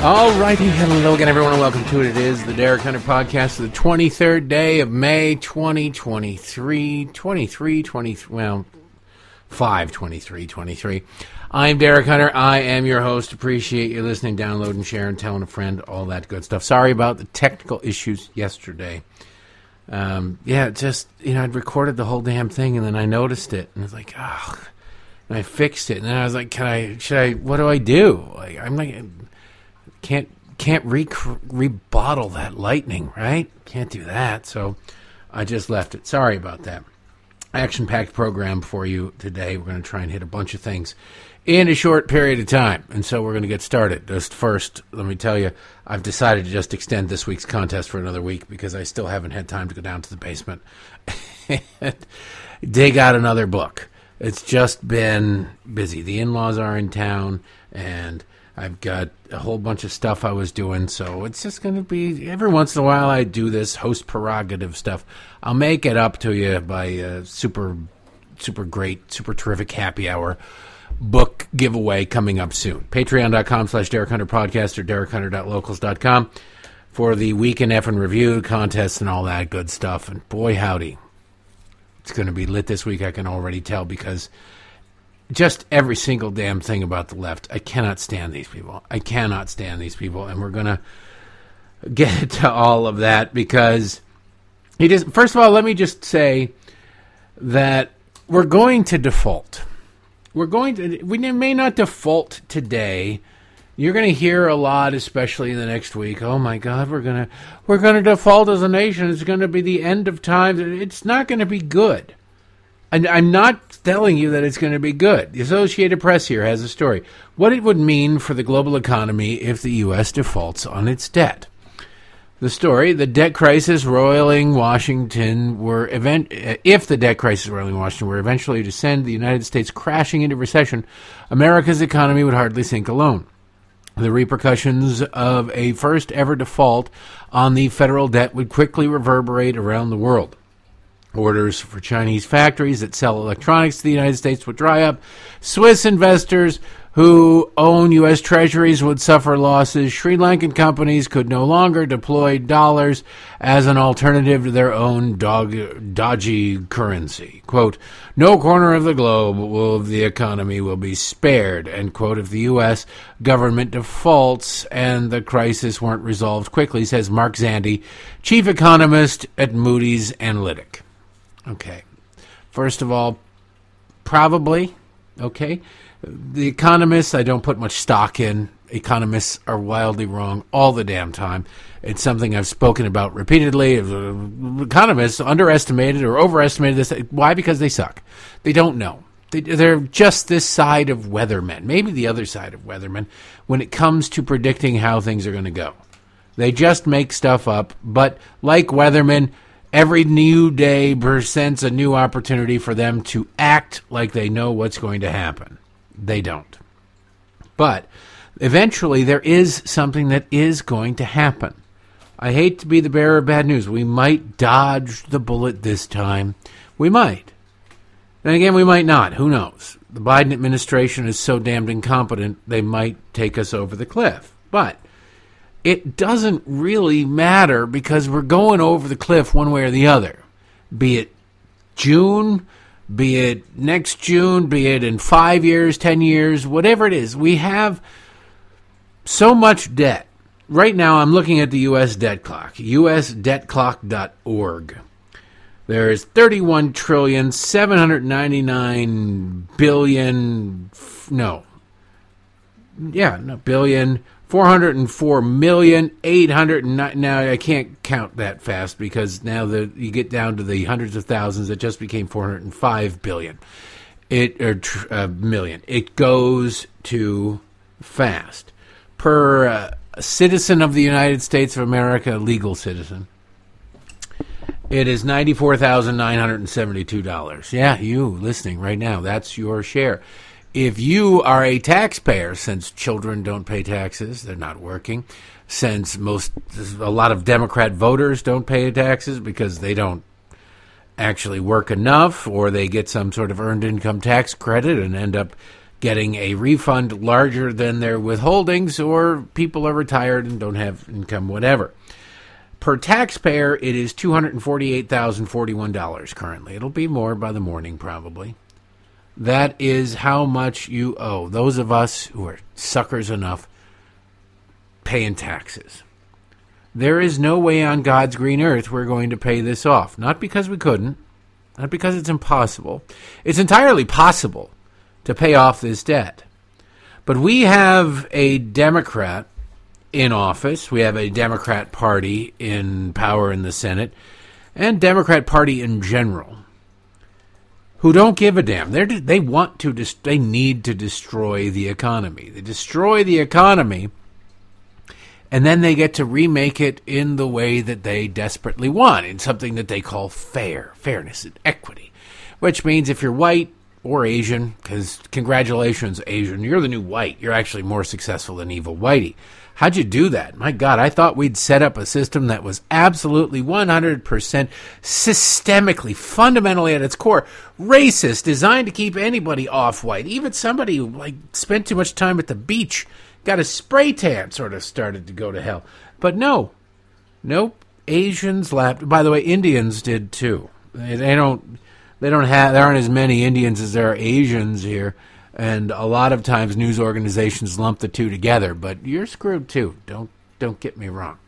All righty, hello again, everyone, and welcome to it. It is the Derek Hunter podcast, the 23rd day of May 2023, 23, 23, well, 5 23, 23. I'm Derek Hunter. I am your host. Appreciate you listening, downloading, sharing, telling a friend, all that good stuff. Sorry about the technical issues yesterday. Um, yeah, just, you know, I'd recorded the whole damn thing and then I noticed it and it's like, oh, and I fixed it. And then I was like, can I, should I, what do I do? Like, I'm like, can't can't re rebottle that lightning, right? Can't do that. So I just left it. Sorry about that. Action packed program for you today. We're going to try and hit a bunch of things in a short period of time. And so we're going to get started. Just first, let me tell you, I've decided to just extend this week's contest for another week because I still haven't had time to go down to the basement and dig out another book. It's just been busy. The in laws are in town and I've got a whole bunch of stuff I was doing, so it's just going to be every once in a while I do this host prerogative stuff. I'll make it up to you by a super, super great, super terrific happy hour book giveaway coming up soon. Patreon.com slash Derek Hunter Podcast or DerekHunter.locals.com for the Weekend F and Review contest and all that good stuff. And boy, howdy, it's going to be lit this week, I can already tell, because – just every single damn thing about the left. I cannot stand these people. I cannot stand these people, and we're gonna get to all of that because he just, First of all, let me just say that we're going to default. We're going to. We may not default today. You're going to hear a lot, especially in the next week. Oh my God, we're gonna we're gonna default as a nation. It's going to be the end of times. It's not going to be good. And I'm not telling you that it's going to be good. The Associated Press here has a story. What it would mean for the global economy if the U.S. defaults on its debt. The story: the debt crisis roiling Washington were event uh, if the debt crisis roiling Washington were eventually to send the United States crashing into recession, America's economy would hardly sink alone. The repercussions of a first ever default on the federal debt would quickly reverberate around the world. Orders for Chinese factories that sell electronics to the United States would dry up. Swiss investors who own U.S. treasuries would suffer losses. Sri Lankan companies could no longer deploy dollars as an alternative to their own dog, dodgy currency. Quote, no corner of the globe will the economy will be spared, end quote, if the U.S. government defaults and the crisis weren't resolved quickly, says Mark Zandi, chief economist at Moody's Analytic. Okay. First of all, probably. Okay. The economists, I don't put much stock in. Economists are wildly wrong all the damn time. It's something I've spoken about repeatedly. Uh, economists underestimated or overestimated this. Why? Because they suck. They don't know. They're just this side of weathermen, maybe the other side of weathermen, when it comes to predicting how things are going to go. They just make stuff up, but like weathermen, Every new day presents a new opportunity for them to act like they know what's going to happen. They don't. But eventually, there is something that is going to happen. I hate to be the bearer of bad news. We might dodge the bullet this time. We might. And again, we might not. Who knows? The Biden administration is so damned incompetent, they might take us over the cliff. But it doesn't really matter because we're going over the cliff one way or the other. Be it June, be it next June, be it in five years, ten years, whatever it is. We have so much debt. Right now, I'm looking at the U.S. debt clock, usdebtclock.org. There's 31 trillion, 799 billion, no, yeah, no, billion, 404 million 800 now I can't count that fast because now that you get down to the hundreds of thousands it just became 405 billion. It or uh, million. It goes too fast. Per uh, citizen of the United States of America legal citizen it is $94,972 yeah you listening right now that's your share if you are a taxpayer, since children don't pay taxes, they're not working, since most a lot of Democrat voters don't pay taxes because they don't actually work enough or they get some sort of earned income tax credit and end up getting a refund larger than their withholdings or people are retired and don't have income whatever. Per taxpayer, it is $248,041 currently. It'll be more by the morning, probably. That is how much you owe. Those of us who are suckers enough paying taxes. There is no way on God's green earth we're going to pay this off. Not because we couldn't, not because it's impossible. It's entirely possible to pay off this debt. But we have a Democrat in office. We have a Democrat Party in power in the Senate, and Democrat Party in general, who don't give a damn. They they want to they need to destroy the economy. They destroy the economy, and then they get to remake it in the way that they desperately want, in something that they call fair, fairness, and equity. Which means if you're white, or Asian, because congratulations, Asian, you're the new white. You're actually more successful than evil whitey. How'd you do that? My God, I thought we'd set up a system that was absolutely 100% systemically, fundamentally at its core, racist, designed to keep anybody off white. Even somebody who like spent too much time at the beach, got a spray tan, sort of started to go to hell. But no, nope. Asians lapped. By the way, Indians did too. They, they don't. They don't have. There aren't as many Indians as there are Asians here and a lot of times news organizations lump the two together. But you're screwed too. Don't don't get me wrong.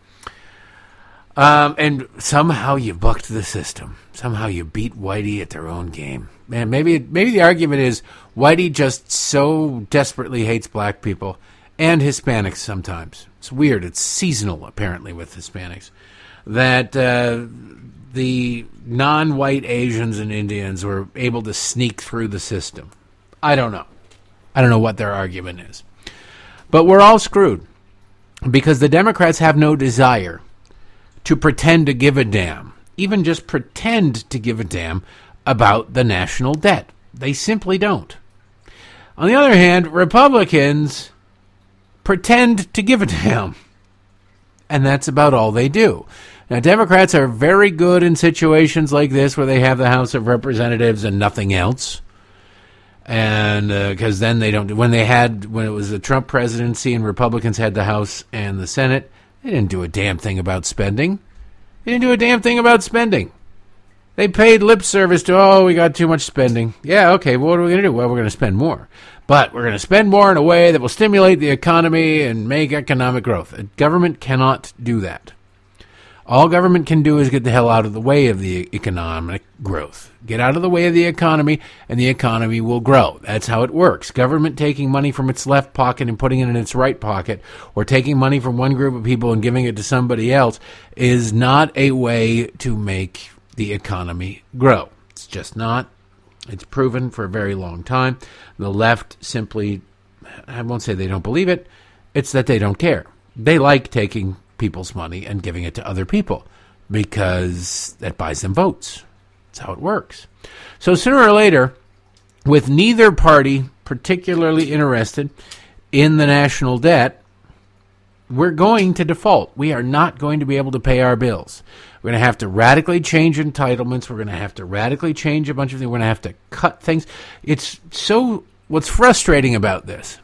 Um, and somehow you bucked the system. Somehow you beat Whitey at their own game. Man, maybe maybe the argument is Whitey just so desperately hates black people and Hispanics. Sometimes it's weird. It's seasonal apparently with Hispanics that. Uh, the non-white Asians and Indians were able to sneak through the system. I don't know. I don't know what their argument is. But we're all screwed because the Democrats have no desire to pretend to give a damn, even just pretend to give a damn about the national debt. They simply don't. On the other hand, Republicans pretend to give a damn. And that's about all they do. Now, Democrats are very good in situations like this where they have the House of Representatives and nothing else and because uh, then they don't. When they had when it was the Trump presidency and Republicans had the House and the Senate, they didn't do a damn thing about spending. They didn't do a damn thing about spending. They paid lip service to, oh, we got too much spending. Yeah, okay, well, what are we going to do? Well, we're going to spend more. But we're going to spend more in a way that will stimulate the economy and make economic growth. A government cannot do that. All government can do is get the hell out of the way of the economic growth. Get out of the way of the economy, and the economy will grow. That's how it works. Government taking money from its left pocket and putting it in its right pocket, or taking money from one group of people and giving it to somebody else, is not a way to make the economy grow. It's just not. It's proven for a very long time. The left simply, I won't say they don't believe it, it's that they don't care. They like taking people's money and giving it to other people because that buys them votes. That's how it works. So sooner or later, with neither party particularly interested in the national debt, we're going to default. We are not going to be able to pay our bills. We're going to have to radically change entitlements. We're going to have to radically change a bunch of things. We're going to have to cut things. It's so, what's frustrating about this,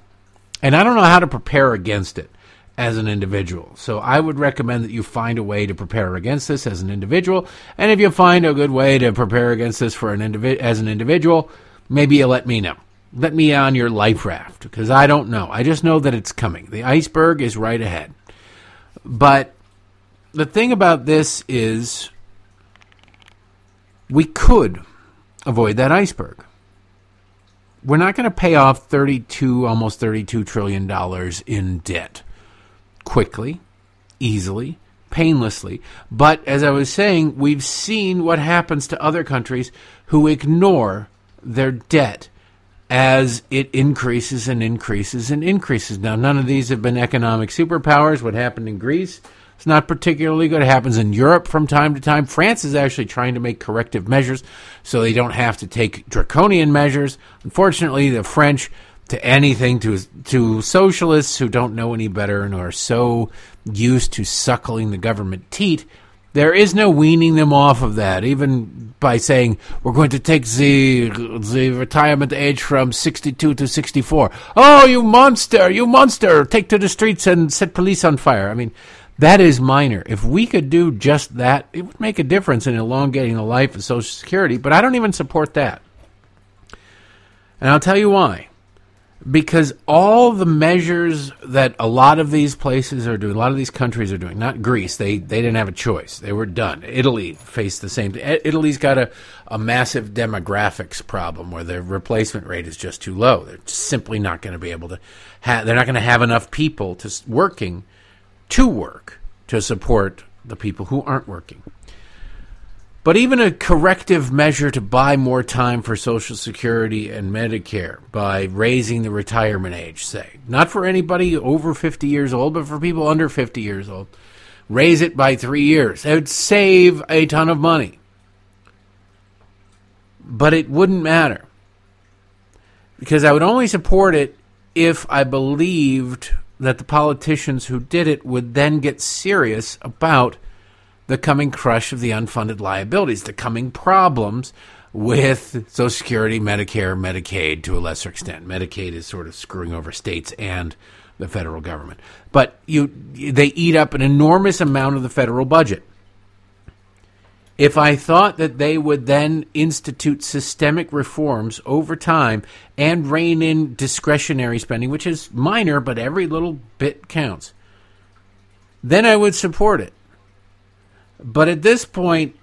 and I don't know how to prepare against it, as an individual. So I would recommend that you find a way to prepare against this as an individual. And if you find a good way to prepare against this for an indivi- as an individual, maybe you let me know. Let me on your life raft because I don't know. I just know that it's coming. The iceberg is right ahead. But the thing about this is we could avoid that iceberg. We're not going to pay off 32 almost 32 trillion dollars in debt quickly, easily, painlessly. But as I was saying, we've seen what happens to other countries who ignore their debt as it increases and increases and increases. Now, none of these have been economic superpowers. What happened in Greece It's not particularly good. It happens in Europe from time to time. France is actually trying to make corrective measures so they don't have to take draconian measures. Unfortunately, the French to anything to to socialists who don't know any better and are so used to suckling the government teat there is no weaning them off of that, even by saying we're going to take the the retirement age from 62 to 64. Oh, you monster! You monster! Take to the streets and set police on fire. I mean, that is minor. If we could do just that, it would make a difference in elongating the life of Social Security. But I don't even support that, and I'll tell you why because all the measures that a lot of these places are doing, a lot of these countries are doing, not Greece, they, they didn't have a choice. They were done. Italy faced the same. Italy's got a, a massive demographics problem where their replacement rate is just too low. They're simply not going to be able to have, they're not going to have enough people to working to work to support the people who aren't working. But even a corrective measure to buy more time for Social Security and Medicare by raising the retirement age, say, not for anybody over 50 years old, but for people under 50 years old, raise it by three years. It would save a ton of money. But it wouldn't matter. Because I would only support it if I believed that the politicians who did it would then get serious about the coming crush of the unfunded liabilities, the coming problems with Social Security, Medicare, Medicaid to a lesser extent. Medicaid is sort of screwing over states and the federal government. But you they eat up an enormous amount of the federal budget. If I thought that they would then institute systemic reforms over time and rein in discretionary spending, which is minor, but every little bit counts, then I would support it. But at this point,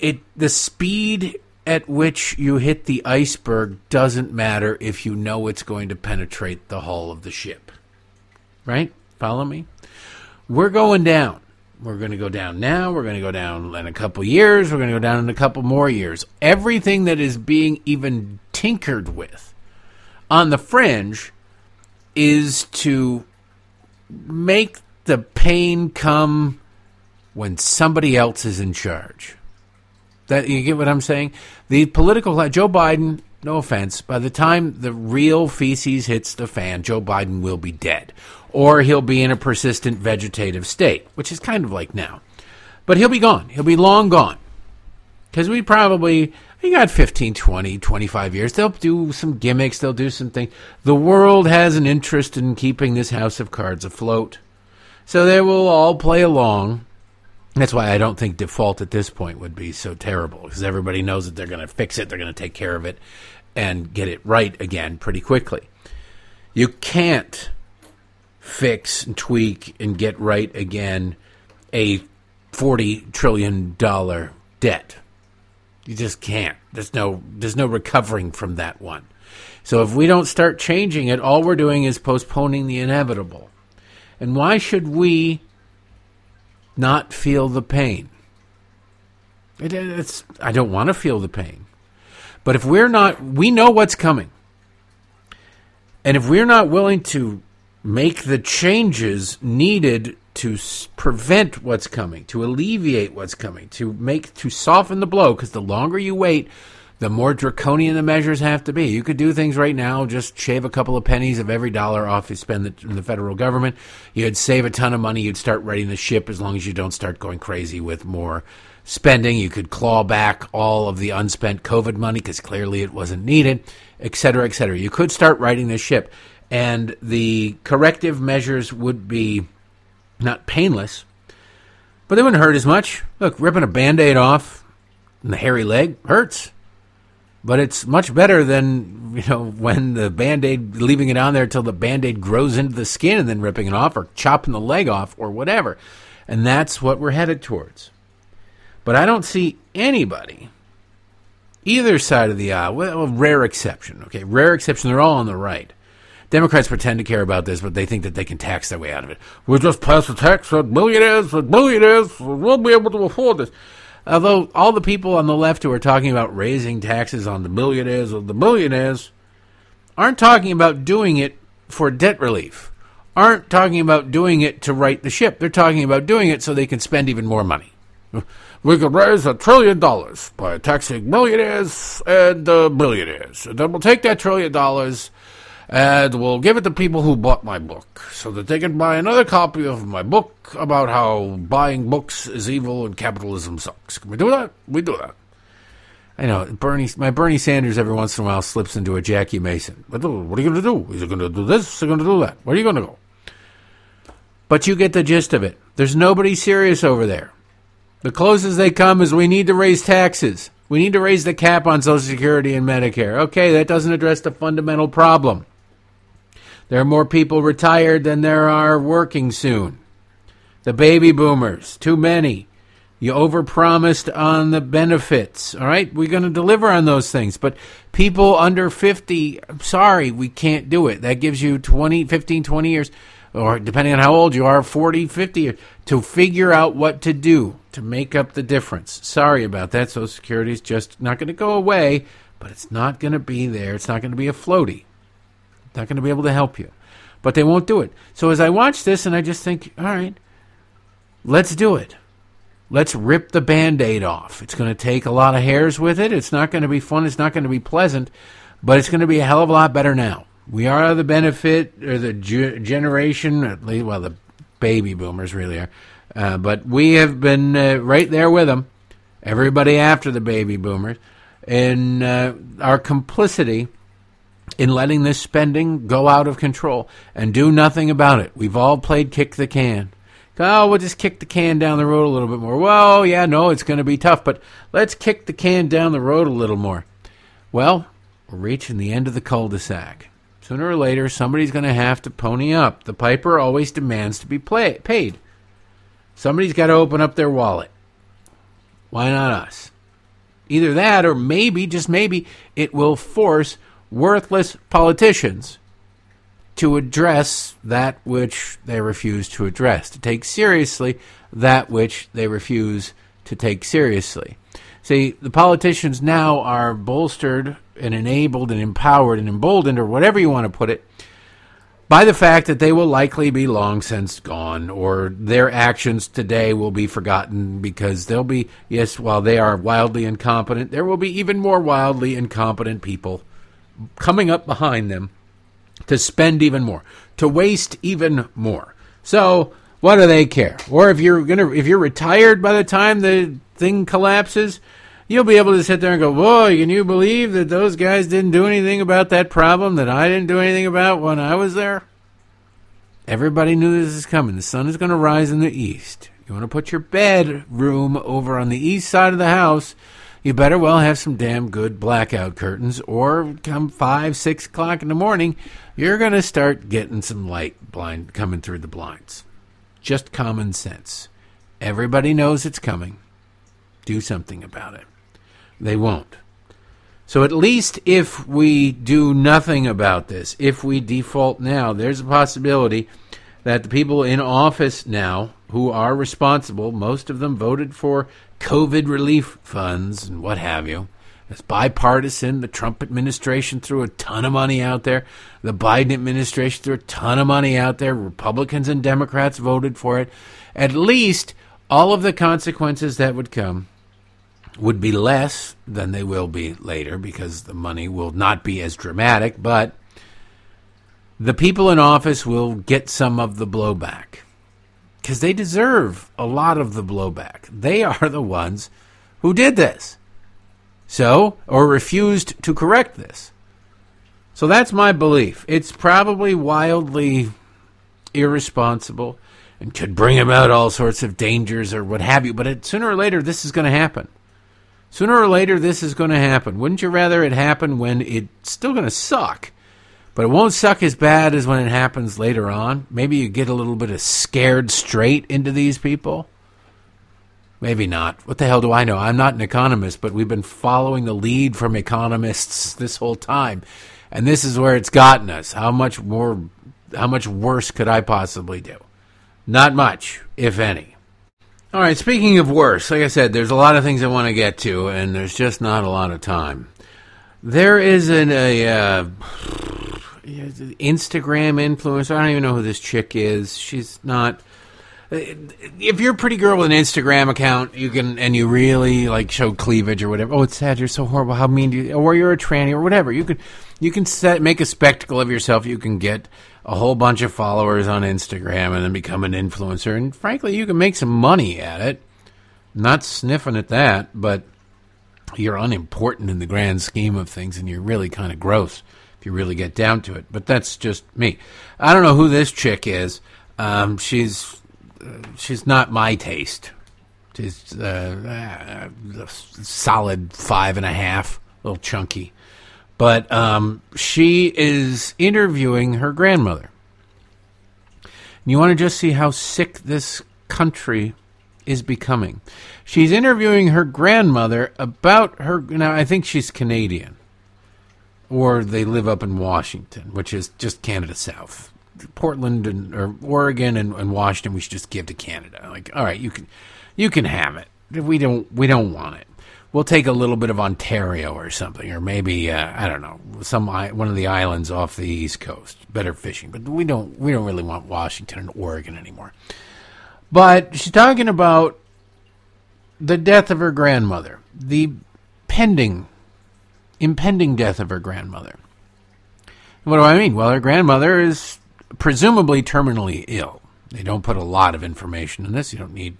it the speed at which you hit the iceberg doesn't matter if you know it's going to penetrate the hull of the ship. Right? Follow me? We're going down. We're going to go down now. We're going to go down in a couple years. We're going to go down in a couple more years. Everything that is being even tinkered with on the fringe is to make the pain come when somebody else is in charge. That you get what I'm saying? The political Joe Biden, no offense, by the time the real feces hits the fan, Joe Biden will be dead or he'll be in a persistent vegetative state, which is kind of like now. But he'll be gone. He'll be long gone. Cuz we probably we got 15, 20, 25 years. They'll do some gimmicks, they'll do some things. The world has an interest in keeping this house of cards afloat. So they will all play along that's why I don't think default at this point would be so terrible because everybody knows that they're going to fix it, they're going to take care of it, and get it right again pretty quickly. You can't fix and tweak and get right again a forty trillion dollar debt. You just can't. There's no there's no recovering from that one. So if we don't start changing it, all we're doing is postponing the inevitable. And why should we not feel the pain. It, it's, I don't want to feel the pain. But if we're not, we know what's coming. And if we're not willing to make the changes needed to prevent what's coming, to alleviate what's coming, to make, to soften the blow, because the longer you wait, the more draconian the measures have to be. You could do things right now, just shave a couple of pennies of every dollar off you spend in the federal government. You'd save a ton of money. You'd start readying the ship as long as you don't start going crazy with more spending. You could claw back all of the unspent COVID money because clearly it wasn't needed, et cetera, et cetera. You could start righting the ship. And the corrective measures would be not painless, but they wouldn't hurt as much. Look, ripping a band aid off in the hairy leg hurts but it's much better than you know when the band-aid leaving it on there until the band-aid grows into the skin and then ripping it off or chopping the leg off or whatever and that's what we're headed towards but i don't see anybody either side of the aisle well rare exception okay rare exception they're all on the right Democrats pretend to care about this, but they think that they can tax their way out of it. We'll just pass a tax on millionaires, on millionaires, we'll be able to afford this. Although all the people on the left who are talking about raising taxes on the millionaires or the millionaires aren't talking about doing it for debt relief, aren't talking about doing it to right the ship. They're talking about doing it so they can spend even more money. We could raise a trillion dollars by taxing millionaires and uh, billionaires. And then we'll take that trillion dollars and we'll give it to people who bought my book so that they can buy another copy of my book about how buying books is evil and capitalism sucks. Can we do that? We do that. I know Bernie. My Bernie Sanders every once in a while slips into a Jackie Mason. What are you going to do? Is he going to do this? Is he going to do that? Where are you going to go? But you get the gist of it. There's nobody serious over there. The closest they come is we need to raise taxes. We need to raise the cap on Social Security and Medicare. Okay, that doesn't address the fundamental problem. There are more people retired than there are working soon. The baby boomers, too many. You overpromised on the benefits. All right, we're going to deliver on those things. But people under 50, sorry, we can't do it. That gives you 20, 15, 20 years, or depending on how old you are, 40, 50 years, to figure out what to do to make up the difference. Sorry about that. Social Security is just not going to go away, but it's not going to be there. It's not going to be a floaty. Not going to be able to help you. But they won't do it. So as I watch this and I just think, all right, let's do it. Let's rip the band aid off. It's going to take a lot of hairs with it. It's not going to be fun. It's not going to be pleasant, but it's going to be a hell of a lot better now. We are the benefit, or the ge- generation, at least, well, the baby boomers really are, uh, but we have been uh, right there with them, everybody after the baby boomers, in uh, our complicity in letting this spending go out of control and do nothing about it. We've all played kick the can. Oh, we'll just kick the can down the road a little bit more. Well, yeah, no, it's going to be tough, but let's kick the can down the road a little more. Well, we're reaching the end of the cul de sac. Sooner or later, somebody's going to have to pony up. The piper always demands to be play- paid. Somebody's got to open up their wallet. Why not us? Either that, or maybe, just maybe, it will force worthless politicians to address that which they refuse to address, to take seriously that which they refuse to take seriously. See, the politicians now are bolstered and enabled and empowered and emboldened, or whatever you want to put it, by the fact that they will likely be long since gone, or their actions today will be forgotten because they'll be, yes, while they are wildly incompetent, there will be even more wildly incompetent people coming up behind them to spend even more, to waste even more. So, what do they care? Or if you're gonna, if you're retired by the time the thing collapses, you'll be able to sit there and go, "Whoa, can you believe that those guys didn't do anything about that problem that I didn't do anything about when I was there?" Everybody knew this is coming. The sun is going to rise in the east. You want to put your bedroom over on the east side of the house. You better well have some damn good blackout curtains, or come five, six o'clock in the morning, you're going to start getting some light blind coming through the blinds. Just common sense. Everybody knows it's coming. Do something about it. They won't. So at least if we do nothing about this, if we default now, there's a possibility that the people in office now who are responsible, most of them voted for COVID relief funds and what have you. It's bipartisan. The Trump administration threw a ton of money out there. The Biden administration threw a ton of money out there. Republicans and Democrats voted for it. At least all of the consequences that would come would be less than they will be later because the money will not be as dramatic, but the people in office will get some of the blowback because they deserve a lot of the blowback. They are the ones who did this. So, or refused to correct this. So that's my belief. It's probably wildly irresponsible and could bring about all sorts of dangers or what have you, but it, sooner or later this is going to happen. Sooner or later, this is going to happen. Wouldn't you rather it happen when it's still going to suck, but it won't suck as bad as when it happens later on? Maybe you get a little bit of scared straight into these people. Maybe not. What the hell do I know? I'm not an economist, but we've been following the lead from economists this whole time. And this is where it's gotten us. How much more how much worse could I possibly do? Not much, if any. All right, speaking of worse, like I said, there's a lot of things I want to get to, and there's just not a lot of time. There is an, a uh, Instagram influencer. I don't even know who this chick is. She's not if you're a pretty girl with an Instagram account, you can and you really like show cleavage or whatever. Oh, it's sad. You're so horrible. How mean do you? Or you're a tranny or whatever. You can you can set make a spectacle of yourself. You can get a whole bunch of followers on Instagram and then become an influencer. And frankly, you can make some money at it. Not sniffing at that, but you're unimportant in the grand scheme of things, and you're really kind of gross if you really get down to it. But that's just me. I don't know who this chick is. Um, she's she's not my taste. She's uh, uh, solid five and a half, a little chunky. But um, she is interviewing her grandmother. And you want to just see how sick this country is becoming. She's interviewing her grandmother about her. Now, I think she's Canadian, or they live up in Washington, which is just Canada South. Portland and or Oregon and, and Washington we should just give to Canada. Like, all right, you can you can have it. We don't we don't want it. We'll take a little bit of Ontario or something, or maybe uh, I don't know some one of the islands off the East Coast. Better fishing, but we don't we don't really want Washington and Oregon anymore. But she's talking about the death of her grandmother, the pending, impending death of her grandmother. What do I mean? Well, her grandmother is presumably terminally ill. They don't put a lot of information in this. You don't need.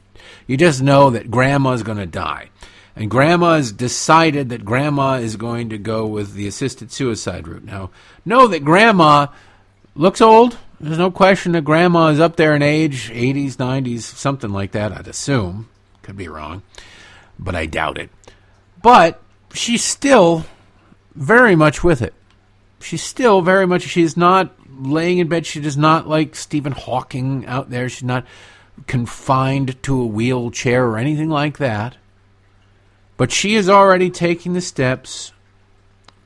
You just know that grandma's going to die. And grandma has decided that grandma is going to go with the assisted suicide route. Now, know that grandma looks old. There's no question that grandma is up there in age, 80s, 90s, something like that, I'd assume. Could be wrong, but I doubt it. But she's still very much with it. She's still very much, she's not laying in bed. She does not like Stephen Hawking out there. She's not confined to a wheelchair or anything like that. But she is already taking the steps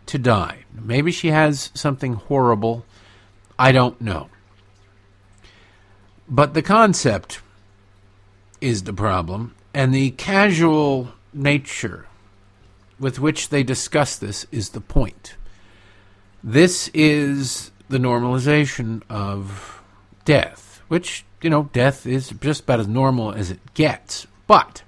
to die. Maybe she has something horrible. I don't know. But the concept is the problem, and the casual nature with which they discuss this is the point. This is the normalization of death, which, you know, death is just about as normal as it gets. But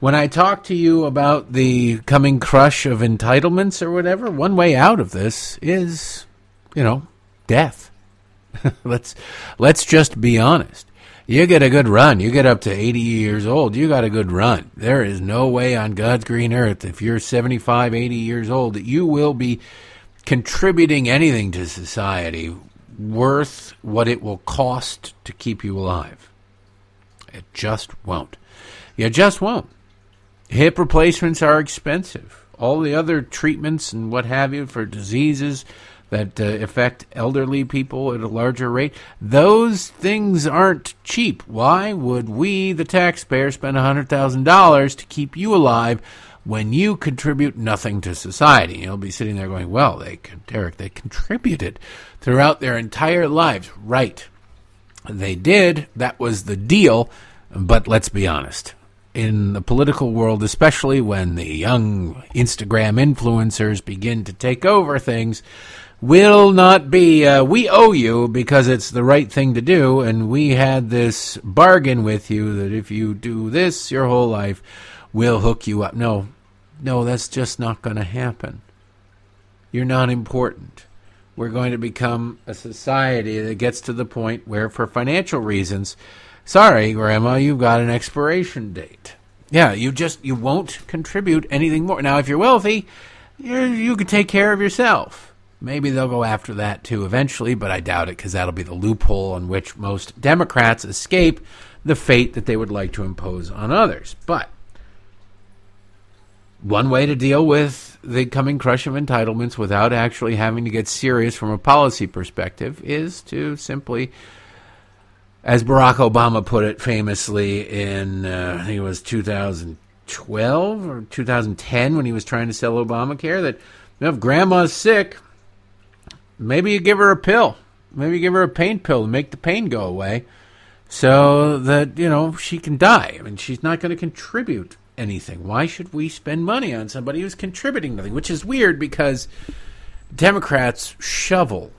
when I talk to you about the coming crush of entitlements or whatever, one way out of this is, you know, death. let's let's just be honest. You get a good run. You get up to 80 years old, you got a good run. There is no way on God's green earth if you're 75, 80 years old that you will be contributing anything to society worth what it will cost to keep you alive. It just won't. You just won't. Hip replacements are expensive. All the other treatments and what have you for diseases that uh, affect elderly people at a larger rate, those things aren't cheap. Why would we, the taxpayer, spend $100,000 to keep you alive when you contribute nothing to society. You'll be sitting there going, well, they, Derek, they contributed throughout their entire lives. Right. They did. That was the deal. But let's be honest. In the political world, especially when the young Instagram influencers begin to take over things, will not be, uh, we owe you because it's the right thing to do, and we had this bargain with you that if you do this your whole life, we'll hook you up. No, no, that's just not going to happen. You're not important. We're going to become a society that gets to the point where, for financial reasons, sorry, Grandma, you've got an expiration date. Yeah, you just you won't contribute anything more. Now, if you're wealthy, you you take care of yourself. Maybe they'll go after that too eventually, but I doubt it because that'll be the loophole on which most Democrats escape the fate that they would like to impose on others. But one way to deal with the coming crush of entitlements without actually having to get serious from a policy perspective is to simply, as Barack Obama put it famously in, uh, I think it was 2012 or 2010 when he was trying to sell Obamacare, that you know, if grandma's sick, maybe you give her a pill. Maybe you give her a pain pill to make the pain go away so that, you know, she can die. I mean, she's not going to contribute anything. Why should we spend money on somebody who's contributing nothing? Which is weird because Democrats shovel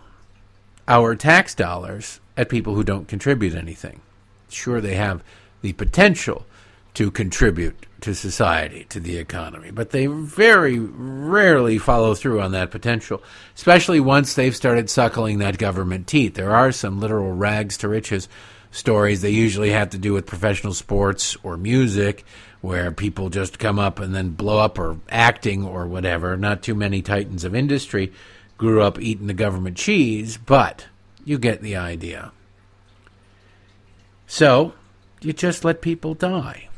our tax dollars at people who don't contribute anything. sure they have the potential to contribute to society, to the economy. But they very rarely follow through on that potential, especially once they've started suckling that government teat. There are some literal rags to riches stories. They usually have to do with professional sports or music, where people just come up and then blow up, or acting or whatever. Not too many titans of industry grew up eating the government cheese, but you get the idea. So, you just let people die.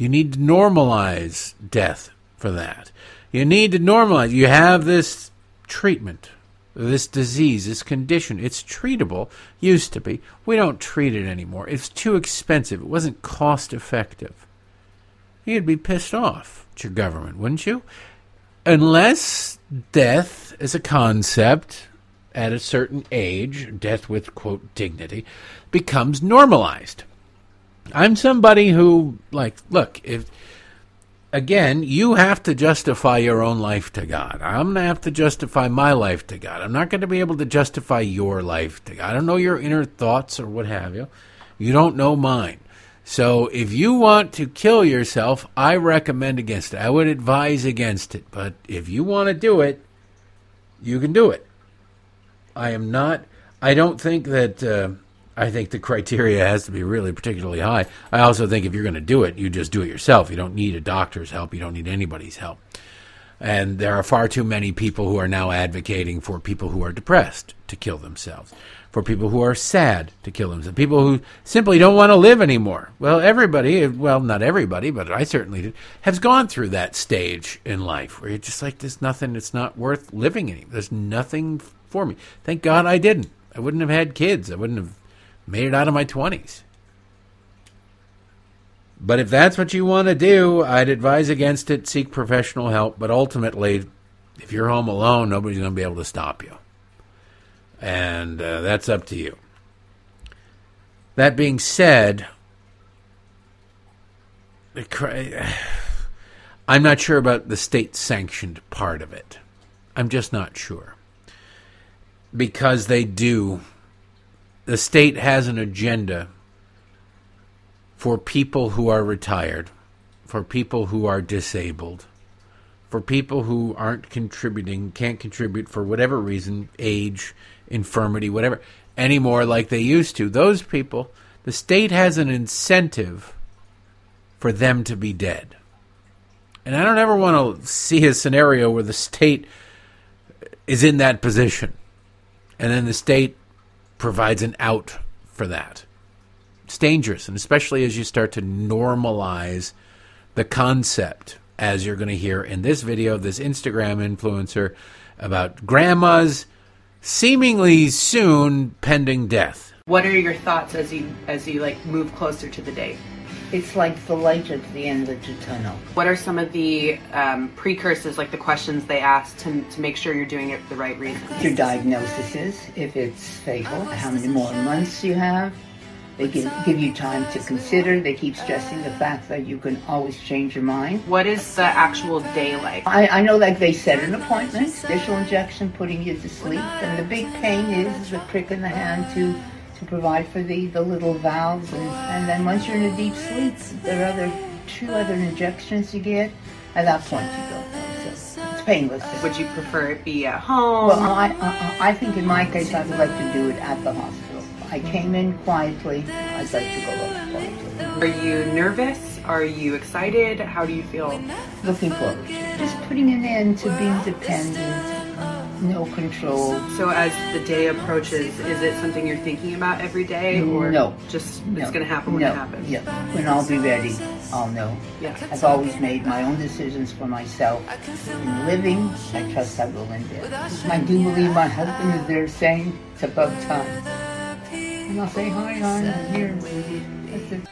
You need to normalize death for that. You need to normalize. You have this treatment, this disease, this condition. It's treatable. Used to be. We don't treat it anymore. It's too expensive. It wasn't cost effective. You'd be pissed off at your government, wouldn't you? Unless death as a concept at a certain age, death with, quote, dignity, becomes normalized. I'm somebody who, like, look, if, again, you have to justify your own life to God. I'm going to have to justify my life to God. I'm not going to be able to justify your life to God. I don't know your inner thoughts or what have you. You don't know mine. So if you want to kill yourself, I recommend against it. I would advise against it. But if you want to do it, you can do it. I am not. I don't think that. Uh, I think the criteria has to be really particularly high. I also think if you're going to do it, you just do it yourself. You don't need a doctor's help. You don't need anybody's help. And there are far too many people who are now advocating for people who are depressed to kill themselves, for people who are sad to kill themselves, people who simply don't want to live anymore. Well, everybody, well, not everybody, but I certainly did, has gone through that stage in life where you're just like, there's nothing, it's not worth living anymore. There's nothing for me. Thank God I didn't. I wouldn't have had kids. I wouldn't have made it out of my 20s. But if that's what you want to do, I'd advise against it. Seek professional help. But ultimately, if you're home alone, nobody's going to be able to stop you. And uh, that's up to you. That being said, I'm not sure about the state sanctioned part of it. I'm just not sure. Because they do the state has an agenda for people who are retired, for people who are disabled, for people who aren't contributing, can't contribute for whatever reason, age, infirmity, whatever, anymore like they used to. Those people, the state has an incentive for them to be dead. And I don't ever want to see a scenario where the state is in that position. And then the state provides an out for that. It's dangerous, and especially as you start to normalize the concept, as you're going to hear in this video, this Instagram influencer about grandma's seemingly soon pending death. What are your thoughts as you as you like move closer to the date? It's like the light at the end of the tunnel. What are some of the um, precursors, like the questions they ask to, to make sure you're doing it for the right reason? Your diagnosis is, if it's fatal, how many more months you have. They give, give you time to consider. They keep stressing the fact that you can always change your mind. What is the actual day like? I, I know like they set an appointment, special injection putting you to sleep, and the big pain is the prick in the hand to to provide for the, the little valves. And, and then once you're in a deep sleep, there are other two other injections you get. At that point, you go. So it's painless. Would you prefer it be at home? Well, I, I, I think in my case, I would like to do it at the hospital. I came in quietly. I'd like to go out quietly. Are you nervous? Are you excited? How do you feel? Looking forward. Just putting an end to being dependent no control. So as the day approaches, is it something you're thinking about every day, or no, just no. it's going to happen when no. it happens? Yeah, when I'll be ready, I'll know. Yeah. I've always made my own decisions for myself. In living, I trust I will in death. I do believe my husband is there saying it's about time, and I'll say hi, hon, I'm here.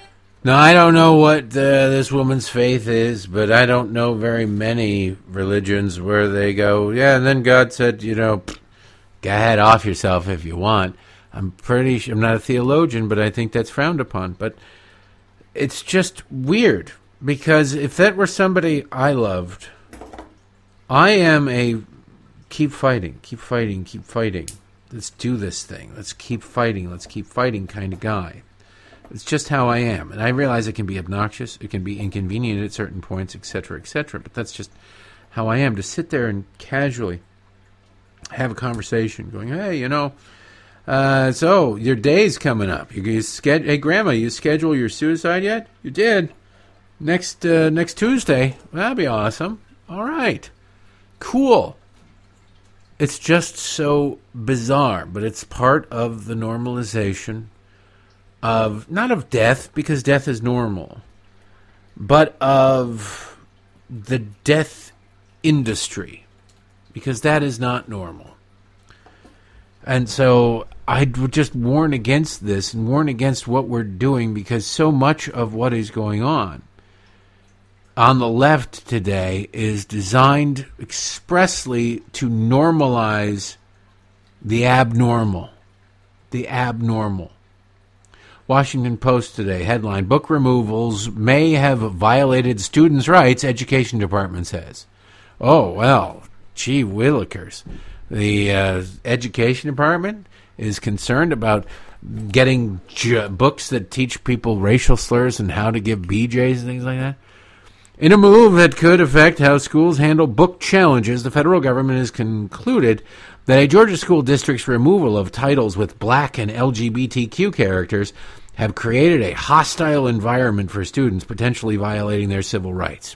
Now, I don't know what uh, this woman's faith is, but I don't know very many religions where they go, yeah, and then God said, you know, go ahead, off yourself if you want. I'm pretty sure, I'm not a theologian, but I think that's frowned upon. But it's just weird because if that were somebody I loved, I am a keep fighting, keep fighting, keep fighting. Let's do this thing. Let's keep fighting. Let's keep fighting kind of guy. It's just how I am, and I realize it can be obnoxious, it can be inconvenient at certain points, etc., etc. But that's just how I am. To sit there and casually have a conversation, going, "Hey, you know." Uh, so your day's coming up. You, you Hey, Grandma, you schedule your suicide yet? You did. Next uh, next Tuesday. That'd be awesome. All right, cool. It's just so bizarre, but it's part of the normalization of not of death because death is normal, but of the death industry because that is not normal. And so I would just warn against this and warn against what we're doing because so much of what is going on on the left today is designed expressly to normalize the abnormal. The abnormal. Washington Post today headline Book removals may have violated students' rights, Education Department says. Oh, well, gee willikers. The uh, Education Department is concerned about getting books that teach people racial slurs and how to give BJs and things like that. In a move that could affect how schools handle book challenges, the federal government has concluded that a Georgia school district's removal of titles with black and LGBTQ characters have created a hostile environment for students, potentially violating their civil rights.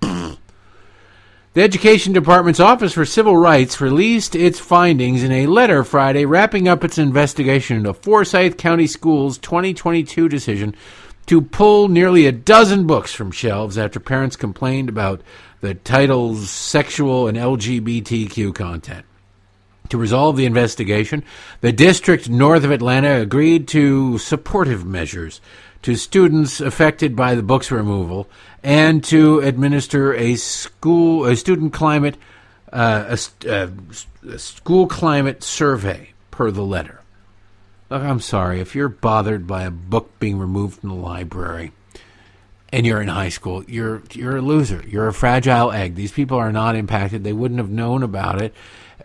The Education Department's Office for Civil Rights released its findings in a letter Friday wrapping up its investigation into Forsyth County Schools' 2022 decision to pull nearly a dozen books from shelves after parents complained about the title's sexual and LGBTQ content. To resolve the investigation, the district north of Atlanta agreed to supportive measures to students affected by the book's removal and to administer a school a student climate uh, a, a, a school climate survey per the letter. Look, I'm sorry if you're bothered by a book being removed from the library and you're in high school, you're you're a loser. You're a fragile egg. These people are not impacted. They wouldn't have known about it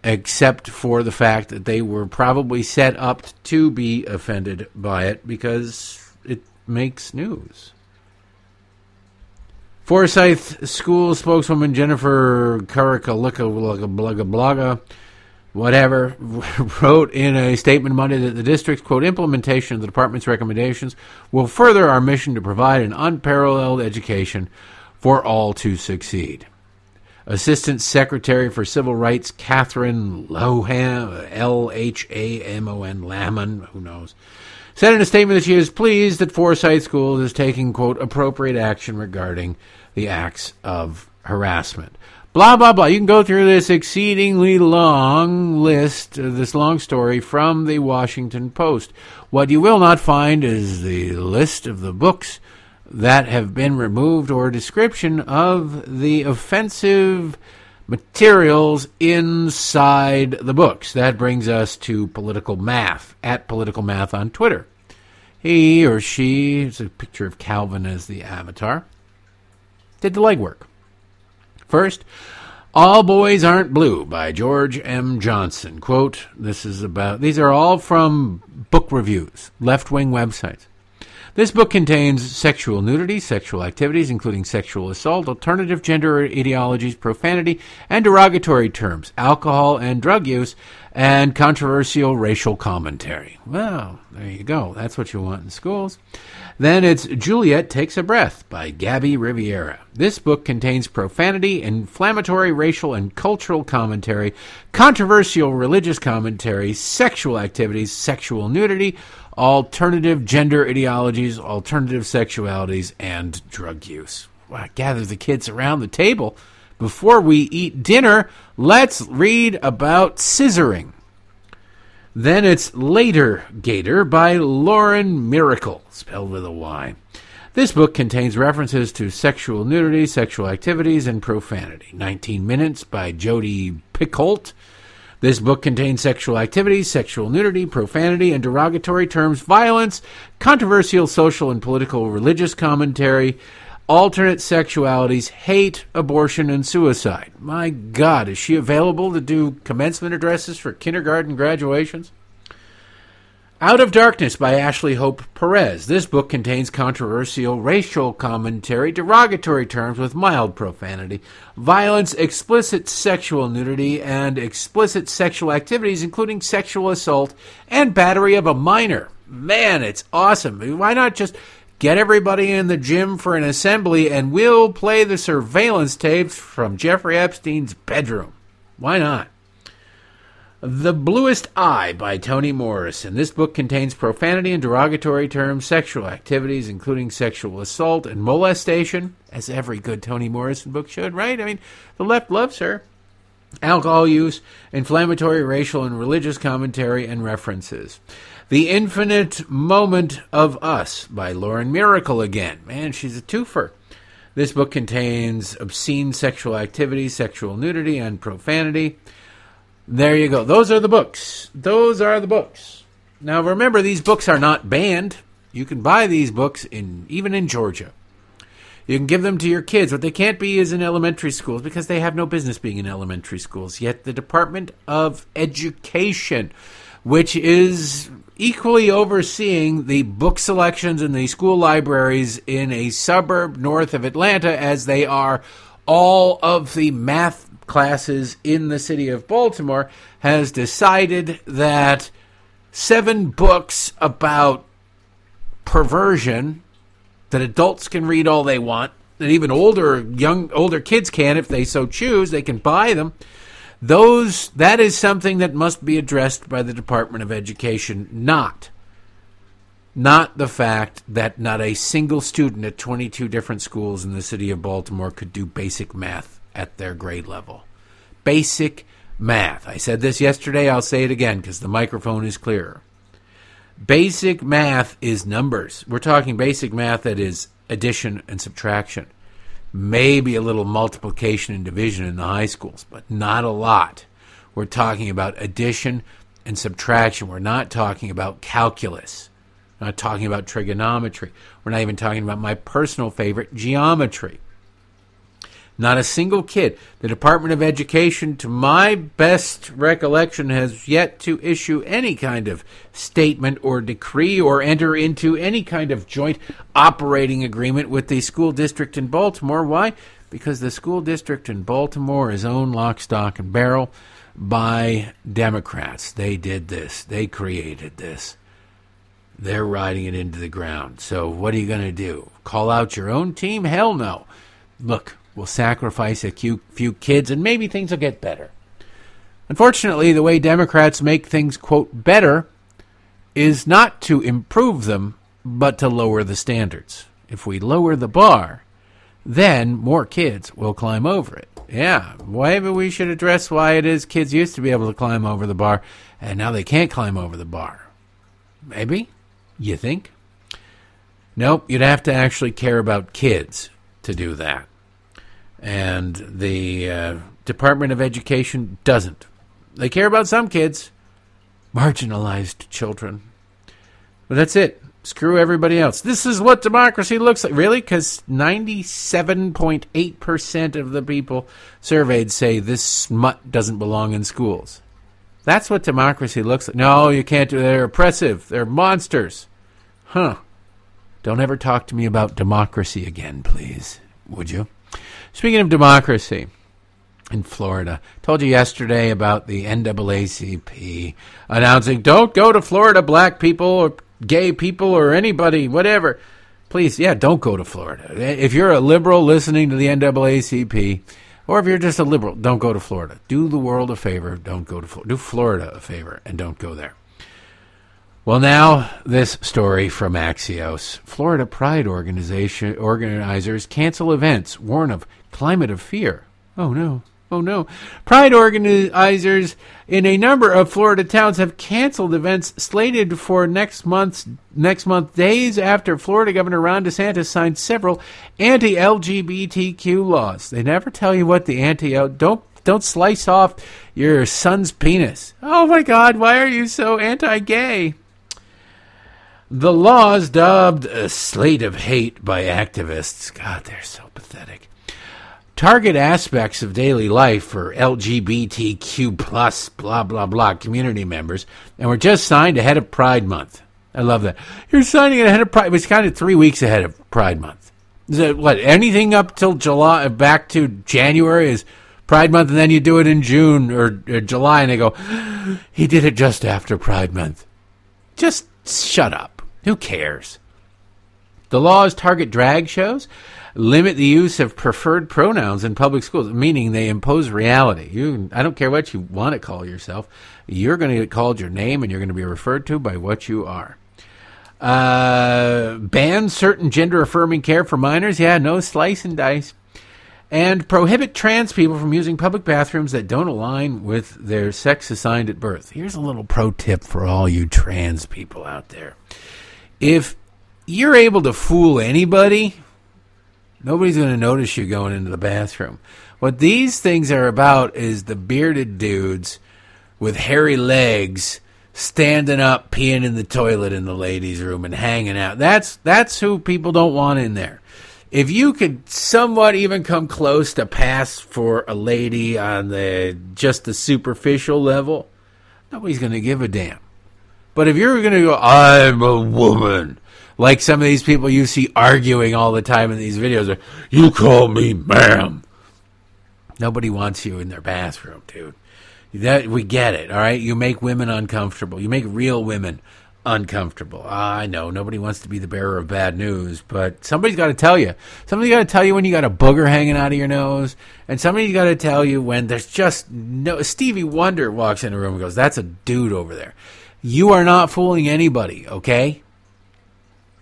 except for the fact that they were probably set up to be offended by it because it makes news. Forsyth School spokeswoman Jennifer Blaga, whatever, wrote in a statement Monday that the district's quote implementation of the department's recommendations will further our mission to provide an unparalleled education for all to succeed. Assistant Secretary for Civil Rights Catherine Loham, L H A M O N, Lamon, who knows, said in a statement that she is pleased that Forsyth Schools is taking, quote, appropriate action regarding the acts of harassment. Blah, blah, blah. You can go through this exceedingly long list, uh, this long story from the Washington Post. What you will not find is the list of the books that have been removed or a description of the offensive materials inside the books. That brings us to political math at political math on Twitter. He or she, it's a picture of Calvin as the avatar, did the legwork. First, All Boys Aren't Blue by George M. Johnson. Quote, this is about, these are all from book reviews, left wing websites. This book contains sexual nudity, sexual activities, including sexual assault, alternative gender ideologies, profanity, and derogatory terms, alcohol and drug use, and controversial racial commentary. Well, there you go. That's what you want in schools. Then it's Juliet Takes a Breath by Gabby Riviera. This book contains profanity, inflammatory racial and cultural commentary, controversial religious commentary, sexual activities, sexual nudity, alternative gender ideologies, alternative sexualities, and drug use. Well, gather the kids around the table. Before we eat dinner, let's read about scissoring. Then it's Later Gator by Lauren Myracle, spelled with a Y. This book contains references to sexual nudity, sexual activities, and profanity. 19 Minutes by Jodi Picoult. This book contains sexual activities, sexual nudity, profanity, and derogatory terms, violence, controversial social and political religious commentary, alternate sexualities, hate, abortion, and suicide. My God, is she available to do commencement addresses for kindergarten graduations? Out of Darkness by Ashley Hope Perez. This book contains controversial racial commentary, derogatory terms with mild profanity, violence, explicit sexual nudity, and explicit sexual activities, including sexual assault and battery of a minor. Man, it's awesome. Why not just get everybody in the gym for an assembly and we'll play the surveillance tapes from Jeffrey Epstein's bedroom? Why not? The Bluest Eye by Toni Morrison. This book contains profanity and derogatory terms, sexual activities, including sexual assault and molestation, as every good Toni Morrison book should, right? I mean, the left loves her. Alcohol use, inflammatory racial and religious commentary, and references. The Infinite Moment of Us by Lauren Myracle again. Man, she's a twofer. This book contains obscene sexual activity, sexual nudity, and profanity. There you go. Those are the books. Those are the books. Now remember, these books are not banned. You can buy these books in even in Georgia. You can give them to your kids. What they can't be is in elementary schools because they have no business being in elementary schools. Yet the Department of Education, which is equally overseeing the book selections in the school libraries in a suburb north of Atlanta, as they are all of the math classes in the city of Baltimore has decided that seven books about perversion that adults can read all they want, that even older young older kids can if they so choose, they can buy them. Those that is something that must be addressed by the Department of Education, not not the fact that not a single student at 22 different schools in the city of Baltimore could do basic math at their grade level. Basic math. I said this yesterday, I'll say it again because the microphone is clearer. Basic math is numbers. We're talking basic math that is addition and subtraction. Maybe a little multiplication and division in the high schools, but not a lot. We're talking about addition and subtraction. We're not talking about calculus. We're not talking about trigonometry. We're not even talking about my personal favorite, geometry. Not a single kid. The Department of Education, to my best recollection, has yet to issue any kind of statement or decree or enter into any kind of joint operating agreement with the school district in Baltimore. Why? Because the school district in Baltimore is owned lock, stock, and barrel by Democrats. They did this, they created this. They're riding it into the ground. So, what are you going to do? Call out your own team? Hell no. Look, we'll sacrifice a few, few kids and maybe things will get better. Unfortunately, the way Democrats make things, quote, better is not to improve them, but to lower the standards. If we lower the bar, then more kids will climb over it. Yeah, maybe we should address why it is kids used to be able to climb over the bar and now they can't climb over the bar. Maybe? You think? Nope, you'd have to actually care about kids to do that. And the uh, Department of Education doesn't. They care about some kids, marginalized children. But that's it. Screw everybody else. This is what democracy looks like. Really? Because 97.8% of the people surveyed say this smut doesn't belong in schools. That's what democracy looks like. No, you can't do They're oppressive. They're monsters. Huh. Don't ever talk to me about democracy again, please. Would you? Speaking of democracy, in Florida. Told you yesterday about the NAACP announcing don't go to Florida, black people or gay people or anybody, whatever. Please, yeah, don't go to Florida. If you're a liberal listening to the NAACP, or if you're just a liberal, don't go to Florida. Do the world a favor, don't go to Florida. Do Florida a favor and don't go there. Well, now this story from Axios. Florida Pride organization organizers cancel events, warn of climate of fear. Oh no. Oh no. Pride organizers in a number of Florida towns have canceled events slated for next month's next month days after Florida Governor Ron DeSantis signed several anti-LGBTQ laws. They never tell you what the anti don't don't slice off your son's penis. Oh my god, why are you so anti-gay? The laws dubbed a slate of hate by activists. God, they're so pathetic target aspects of daily life for LGBTQ plus blah blah blah community members, and we're just signed ahead of Pride Month. I love that. You're signing it ahead of Pride. It's kind of three weeks ahead of Pride Month. Is it what? Anything up till July, uh, back to January is Pride Month, and then you do it in June or, or July, and they go, he did it just after Pride Month. Just shut up. Who cares? The laws target drag shows, limit the use of preferred pronouns in public schools, meaning they impose reality. You, I don't care what you want to call yourself, you're going to get called your name and you're going to be referred to by what you are. Uh, ban certain gender affirming care for minors. Yeah, no slice and dice. And prohibit trans people from using public bathrooms that don't align with their sex assigned at birth. Here's a little pro tip for all you trans people out there. If you're able to fool anybody, nobody's going to notice you going into the bathroom. What these things are about is the bearded dudes with hairy legs standing up, peeing in the toilet in the ladies' room and hanging out. That's that's who people don't want in there. If you could somewhat even come close to pass for a lady on the just the superficial level, nobody's going to give a damn. But if you're going to go, I'm a woman, like some of these people you see arguing all the time in these videos, you call me ma'am. Nobody wants you in their bathroom, dude. That we get it, all right. You make women uncomfortable. You make real women uncomfortable. Ah, I know nobody wants to be the bearer of bad news, but somebody's got to tell you. Somebody's got to tell you when you got a booger hanging out of your nose, and somebody's got to tell you when there's just no. Stevie Wonder walks in the room and goes, "That's a dude over there." You are not fooling anybody, okay?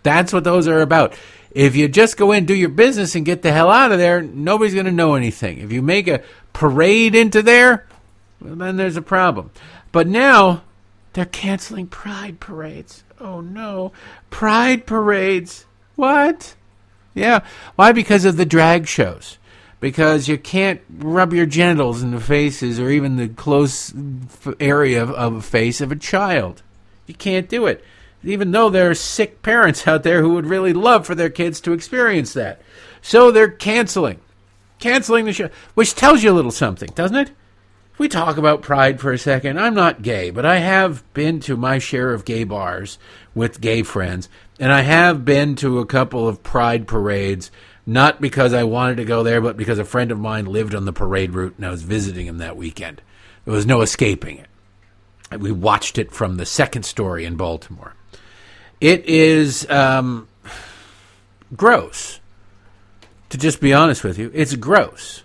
That's what those are about. If you just go in, do your business, and get the hell out of there, nobody's going to know anything. If you make a parade into there, well, then there's a problem. But now they're canceling pride parades. Oh no. Pride parades. What? Yeah. Why? Because of the drag shows. Because you can't rub your genitals in the faces or even the close area of, of a face of a child. You can't do it. Even though there are sick parents out there who would really love for their kids to experience that. So they're canceling. Canceling the show. Which tells you a little something, doesn't it? If we talk about pride for a second, I'm not gay, but I have been to my share of gay bars with gay friends, and I have been to a couple of pride parades, not because I wanted to go there, but because a friend of mine lived on the parade route and I was visiting him that weekend. There was no escaping it. We watched it from the second story in Baltimore. It is um, gross, to just be honest with you. It's gross.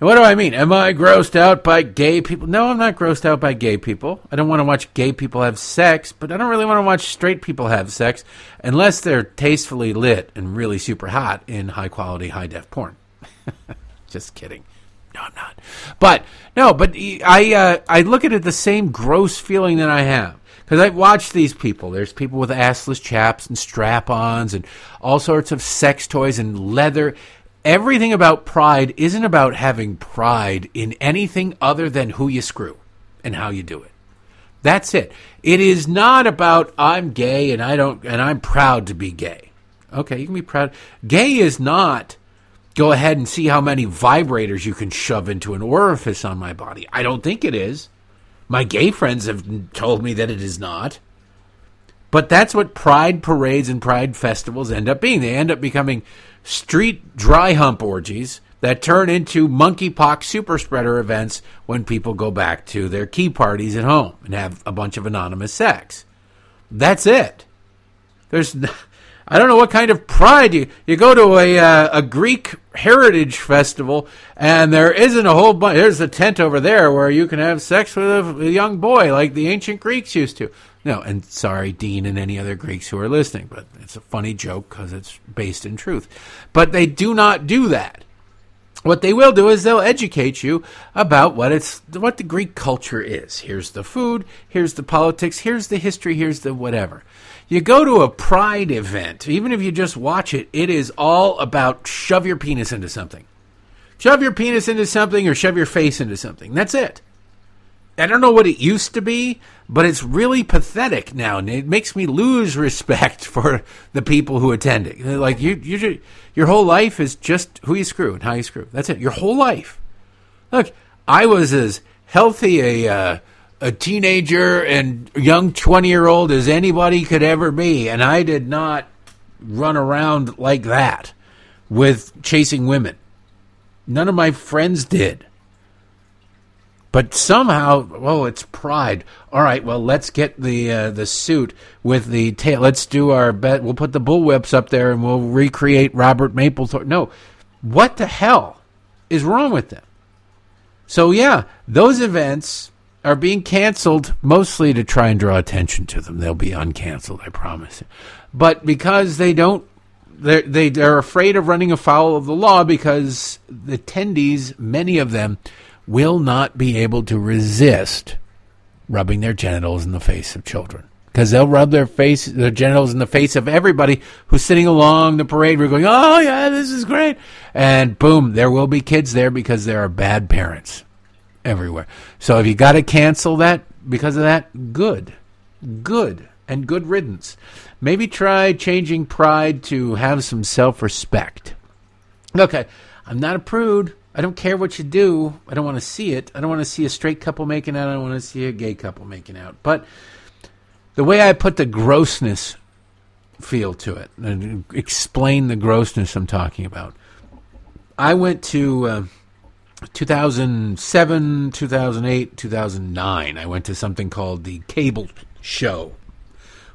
And what do I mean? Am I grossed out by gay people? No, I'm not grossed out by gay people. I don't want to watch gay people have sex, but I don't really want to watch straight people have sex unless they're tastefully lit and really super hot in high quality, high def porn. Just kidding. No, I'm not. But no, but I uh, I look at it the same gross feeling that I have because I've watched these people. There's people with assless chaps and strap-ons and all sorts of sex toys and leather everything about pride isn't about having pride in anything other than who you screw and how you do it. That's it. It is not about I'm gay and I don't and I'm proud to be gay. Okay, you can be proud. Gay is not go ahead and see how many vibrators you can shove into an orifice on my body. I don't think it is. My gay friends have told me that it is not. But that's what pride parades and pride festivals end up being. They end up becoming street dry hump orgies that turn into monkeypox super spreader events when people go back to their key parties at home and have a bunch of anonymous sex. That's it. There's, I don't know what kind of pride you you go to a uh, a Greek heritage festival and there isn't a whole bunch. There's a tent over there where you can have sex with a, a young boy like the ancient Greeks used to. No, and sorry, Dean and any other Greeks who are listening, but it's a funny joke because it's based in truth. But they do not do that. What they will do is they'll educate you about what it's what the Greek culture is. Here's the food, here's the politics, here's the history, here's the whatever. You go to a pride event, even if you just watch it, it is all about shove your penis into something. Shove your penis into something or shove your face into something. That's it. I don't know what it used to be, but it's really pathetic now, and it makes me lose respect for the people who attend it. Like you, you, your whole life is just who you screw and how you screw. That's it. Your whole life. Look, I was as healthy a uh, a teenager and young twenty year old as anybody could ever be, and I did not run around like that with chasing women. None of my friends did. But somehow, oh, it's pride. All right, well, let's get the uh, the suit with the tail. Let's do our bet. We'll put the bullwhips up there, and we'll recreate Robert Mapplethorpe. No, what the hell is wrong with them? So yeah, those events are being canceled mostly to try and draw attention to them. They'll be uncanceled, I promise. But because they don't they're, they they're afraid of running afoul of the law because the attendees, many of them, will not be able to resist rubbing their genitals in the face of children because they'll rub their face, their genitals in the face of everybody who's sitting along the parade. We're going, oh yeah, this is great, and boom, there will be kids there because there are bad parents everywhere. So if you got to cancel that because of that, good, good, and good riddance. Maybe try changing pride to have some self respect. Okay, I'm not a prude. I don't care what you do. I don't want to see it. I don't want to see a straight couple making out. I don't want to see a gay couple making out. But the way I put the grossness feel to it and explain the grossness I'm talking about. I went to uh, 2007, 2008, 2009. I went to something called the Cable Show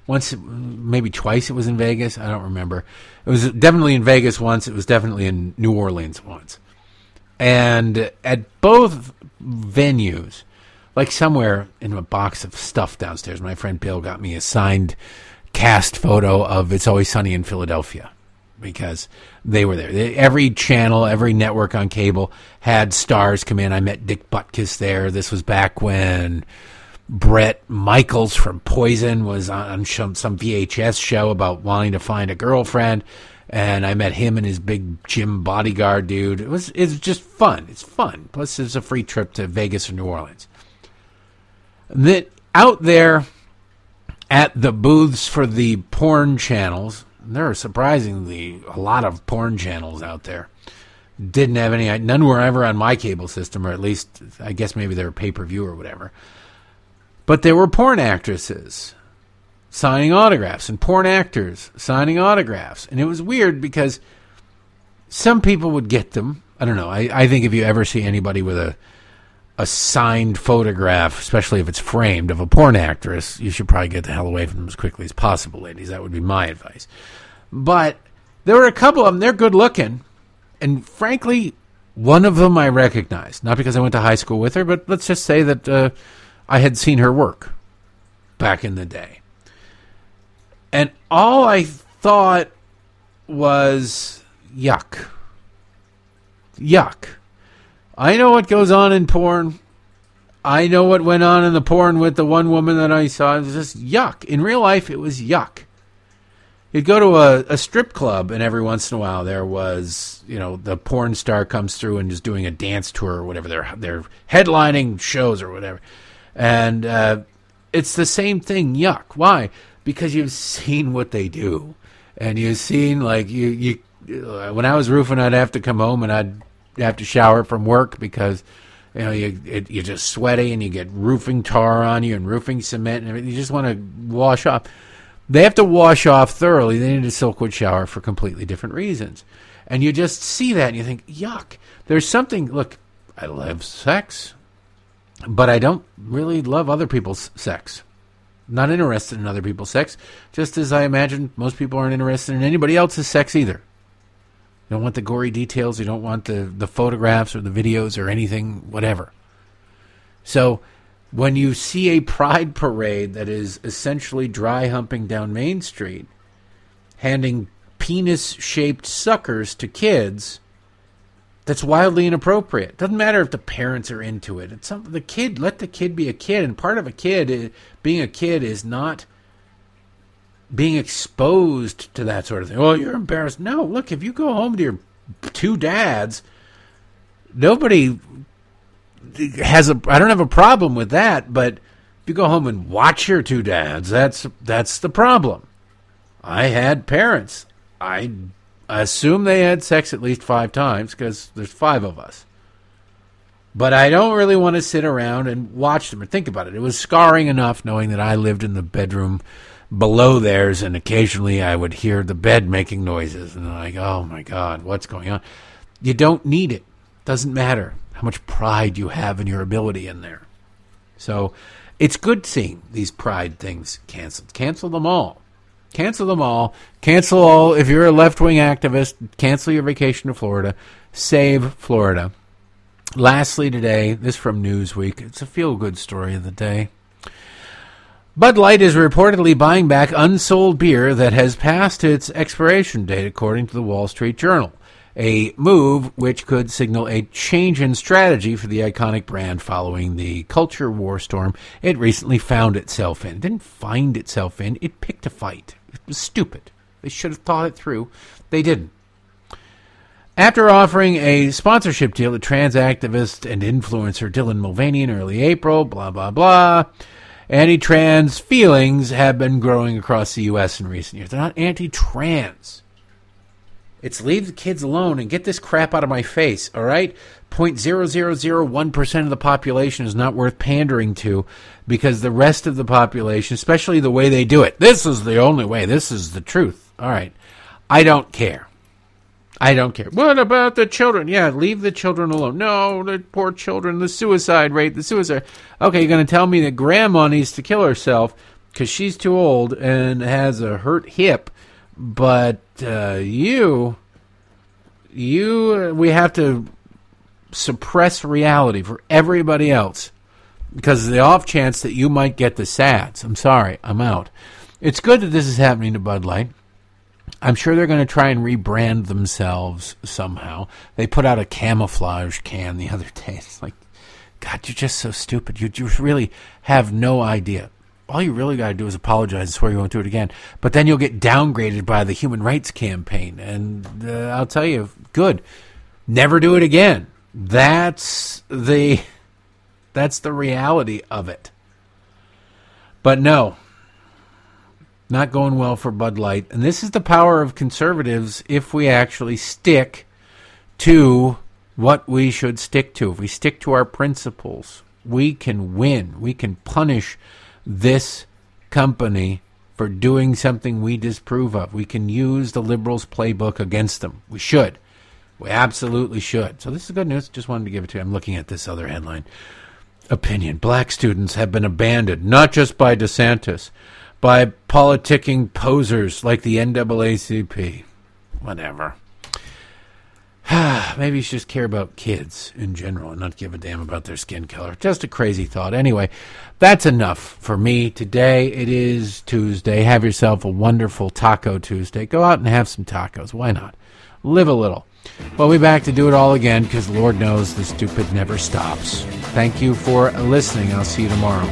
once, maybe twice. It was in Vegas. I don't remember. It was definitely in Vegas once. It was definitely in New Orleans once. And at both venues, like somewhere in a box of stuff downstairs, my friend Bill got me a signed cast photo of It's Always Sunny in Philadelphia because they were there. Every channel, every network on cable had stars come in. I met Dick Butkus there. This was back when Bret Michaels from Poison was on some, VHS show about wanting to find a girlfriend, and I met him and his big gym bodyguard dude. It was it's just fun. It's fun. Plus, it's a free trip to Vegas or New Orleans. That out there at the booths for the porn channels, there are surprisingly a lot of porn channels out there. Didn't have any. None were ever on my cable system, or at least I guess maybe they were pay per view or whatever. But there were porn actresses signing autographs and porn actors signing autographs. And it was weird because some people would get them. I don't know. I, I think if you ever see anybody with a a signed photograph, especially if it's framed, of a porn actress, you should probably get the hell away from them as quickly as possible, ladies. That would be my advice. But there were a couple of them. They're good looking. And frankly, one of them I recognized. Not because I went to high school with her, but let's just say that uh, I had seen her work back in the day. And all I thought was yuck. Yuck. I know what goes on in porn. I know what went on in the porn with the one woman that I saw. It was just yuck. In real life, it was yuck. You'd go to a, a strip club, and every once in a while there was, you know, the porn star comes through and is doing a dance tour or whatever. They're they're headlining shows or whatever. And uh, it's the same thing. Yuck. Why? Because you've seen what they do, and you've seen like you you. Uh, when I was roofing, I'd have to come home and I'd have to shower from work because you know you it, you're just sweaty and you get roofing tar on you and roofing cement and everything. You just want to wash off. They have to wash off thoroughly. They need a silkwood shower for completely different reasons, and you just see that and you think, yuck. There's something. Look, I love sex but I don't really love other people's sex. Not interested in other people's sex, just as I imagine most people aren't interested in anybody else's sex either. You don't want the gory details, you don't want the, the photographs or the videos or anything, whatever. So when you see a pride parade that is essentially dry humping down Main Street, handing penis shaped suckers to kids, that's wildly inappropriate. Doesn't matter if the parents are into it. It's some, the kid. Let the kid be a kid, and part of a kid is, being a kid is not being exposed to that sort of thing. Well, you're embarrassed. No, look, if you go home to your two dads, nobody has a I don't have a problem with that, but if you go home and watch your two dads, that's that's the problem. I had parents. I assume they had sex at least five times because there's five of us. But I don't really want to sit around and watch them or think about it. It was scarring enough knowing that I lived in the bedroom below theirs, and occasionally I would hear the bed making noises, and I'm like, oh my God, what's going on? You don't need it. Doesn't matter how much pride you have in your ability in there. So it's good seeing these pride things canceled. Cancel them all. Cancel them all. Cancel all. If you're a left wing activist, cancel your vacation to Florida. Save Florida. Lastly, today, this from Newsweek. It's a feel good story of the day. Bud Light is reportedly buying back unsold beer that has passed its expiration date, according to the Wall Street Journal. A move which could signal a change in strategy for the iconic brand following the culture war storm it recently found itself in. It didn't find itself in, it picked a fight. It was stupid. They should have thought it through. They didn't. After offering a sponsorship deal to trans activist and influencer Dylan Mulvaney in early April, blah, blah, blah, anti trans feelings have been growing across the U.S. in recent years. They're not anti trans. It's leave the kids alone and get this crap out of my face, all right? 0.0001% of the population is not worth pandering to because the rest of the population, especially the way they do it, this is the only way, this is the truth. All right. I don't care. I don't care. What about the children? Yeah, leave the children alone. No, the poor children, the suicide rate, the suicide. Okay, you're going to tell me that grandma needs to kill herself because she's too old and has a hurt hip, but uh, you, you, we have to suppress reality for everybody else because of the off chance that you might get the SADS. I'm sorry, I'm out. It's good that this is happening to Bud Light. I'm sure they're going to try and rebrand themselves somehow. They put out a camouflage can the other day. It's like, God, you're just so stupid. You, you really have no idea. All you really got to do is apologize and swear you won't do it again. But then you'll get downgraded by the Human Rights Campaign. And uh, I'll tell you, good. Never do it again. That's the that's the reality of it. But no, not going well for Bud Light. And this is the power of conservatives if we actually stick to what we should stick to. If we stick to our principles, we can win. We can punish this company for doing something we disapprove of. We can use the liberals' playbook against them. We should. We absolutely should. So this is good news. Just wanted to give it to you. I'm looking at this other headline. Opinion. Black students have been abandoned, not just by DeSantis, by politicking posers like the NAACP. Whatever. Maybe you should just care about kids in general and not give a damn about their skin color. Just a crazy thought. Anyway, that's enough for me today. It is Tuesday. Have yourself a wonderful Taco Tuesday. Go out and have some tacos. Why not? Live a little. We'll be back to do it all again because Lord knows the stupid never stops. Thank you for listening. I'll see you tomorrow.